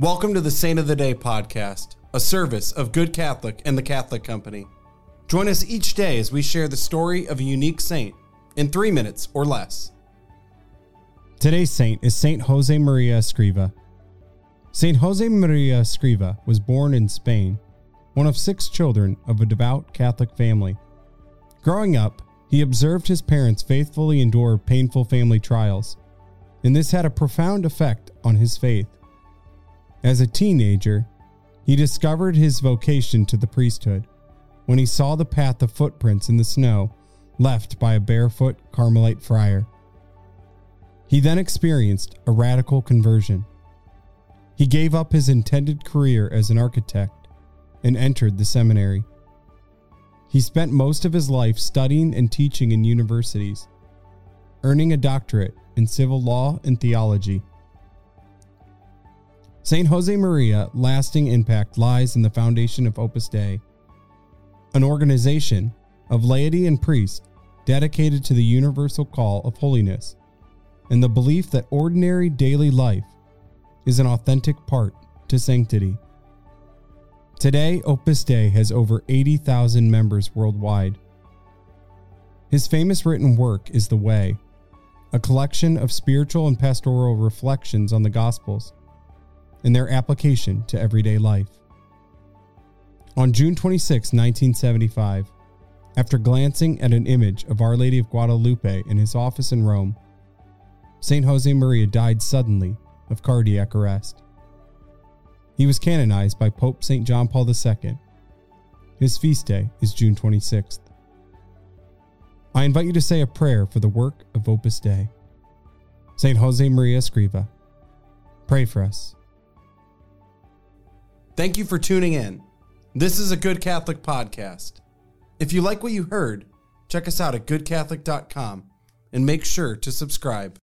Welcome to the Saint of the Day podcast, a service of Good Catholic and the Catholic Company. Join us each day as we share the story of a unique saint in three minutes or less. Today's saint is Saint Josemaria Escriva. Saint Josemaria Escriva was born in Spain, one of six children of a devout Catholic family. Growing up, he observed his parents faithfully endure painful family trials, and this had a profound effect on his faith. As a teenager, he discovered his vocation to the priesthood when he saw the path of footprints in the snow left by a barefoot Carmelite friar. He then experienced a radical conversion. He gave up his intended career as an architect and entered the seminary. He spent most of his life studying and teaching in universities, earning a doctorate in civil law and theology. St. Josemaria lasting impact lies in the foundation of Opus Dei, an organization of laity and priests dedicated to the universal call of holiness and the belief that ordinary daily life is an authentic part to sanctity. Today, Opus Dei has over 80,000 members worldwide. His famous written work is The Way, a collection of spiritual and pastoral reflections on the Gospels and their application to everyday life. On June 26, 1975, after glancing at an image of Our Lady of Guadalupe in his office in Rome, St. Josemaria died suddenly of cardiac arrest. He was canonized by Pope St. John Paul II. His feast day is June 26th. I invite you to say a prayer for the work of Opus Dei. St. Josemaria Escriva, pray for us. Thank you for tuning in. This is a Good Catholic podcast. If you like what you heard, check us out at goodcatholic.com and make sure to subscribe.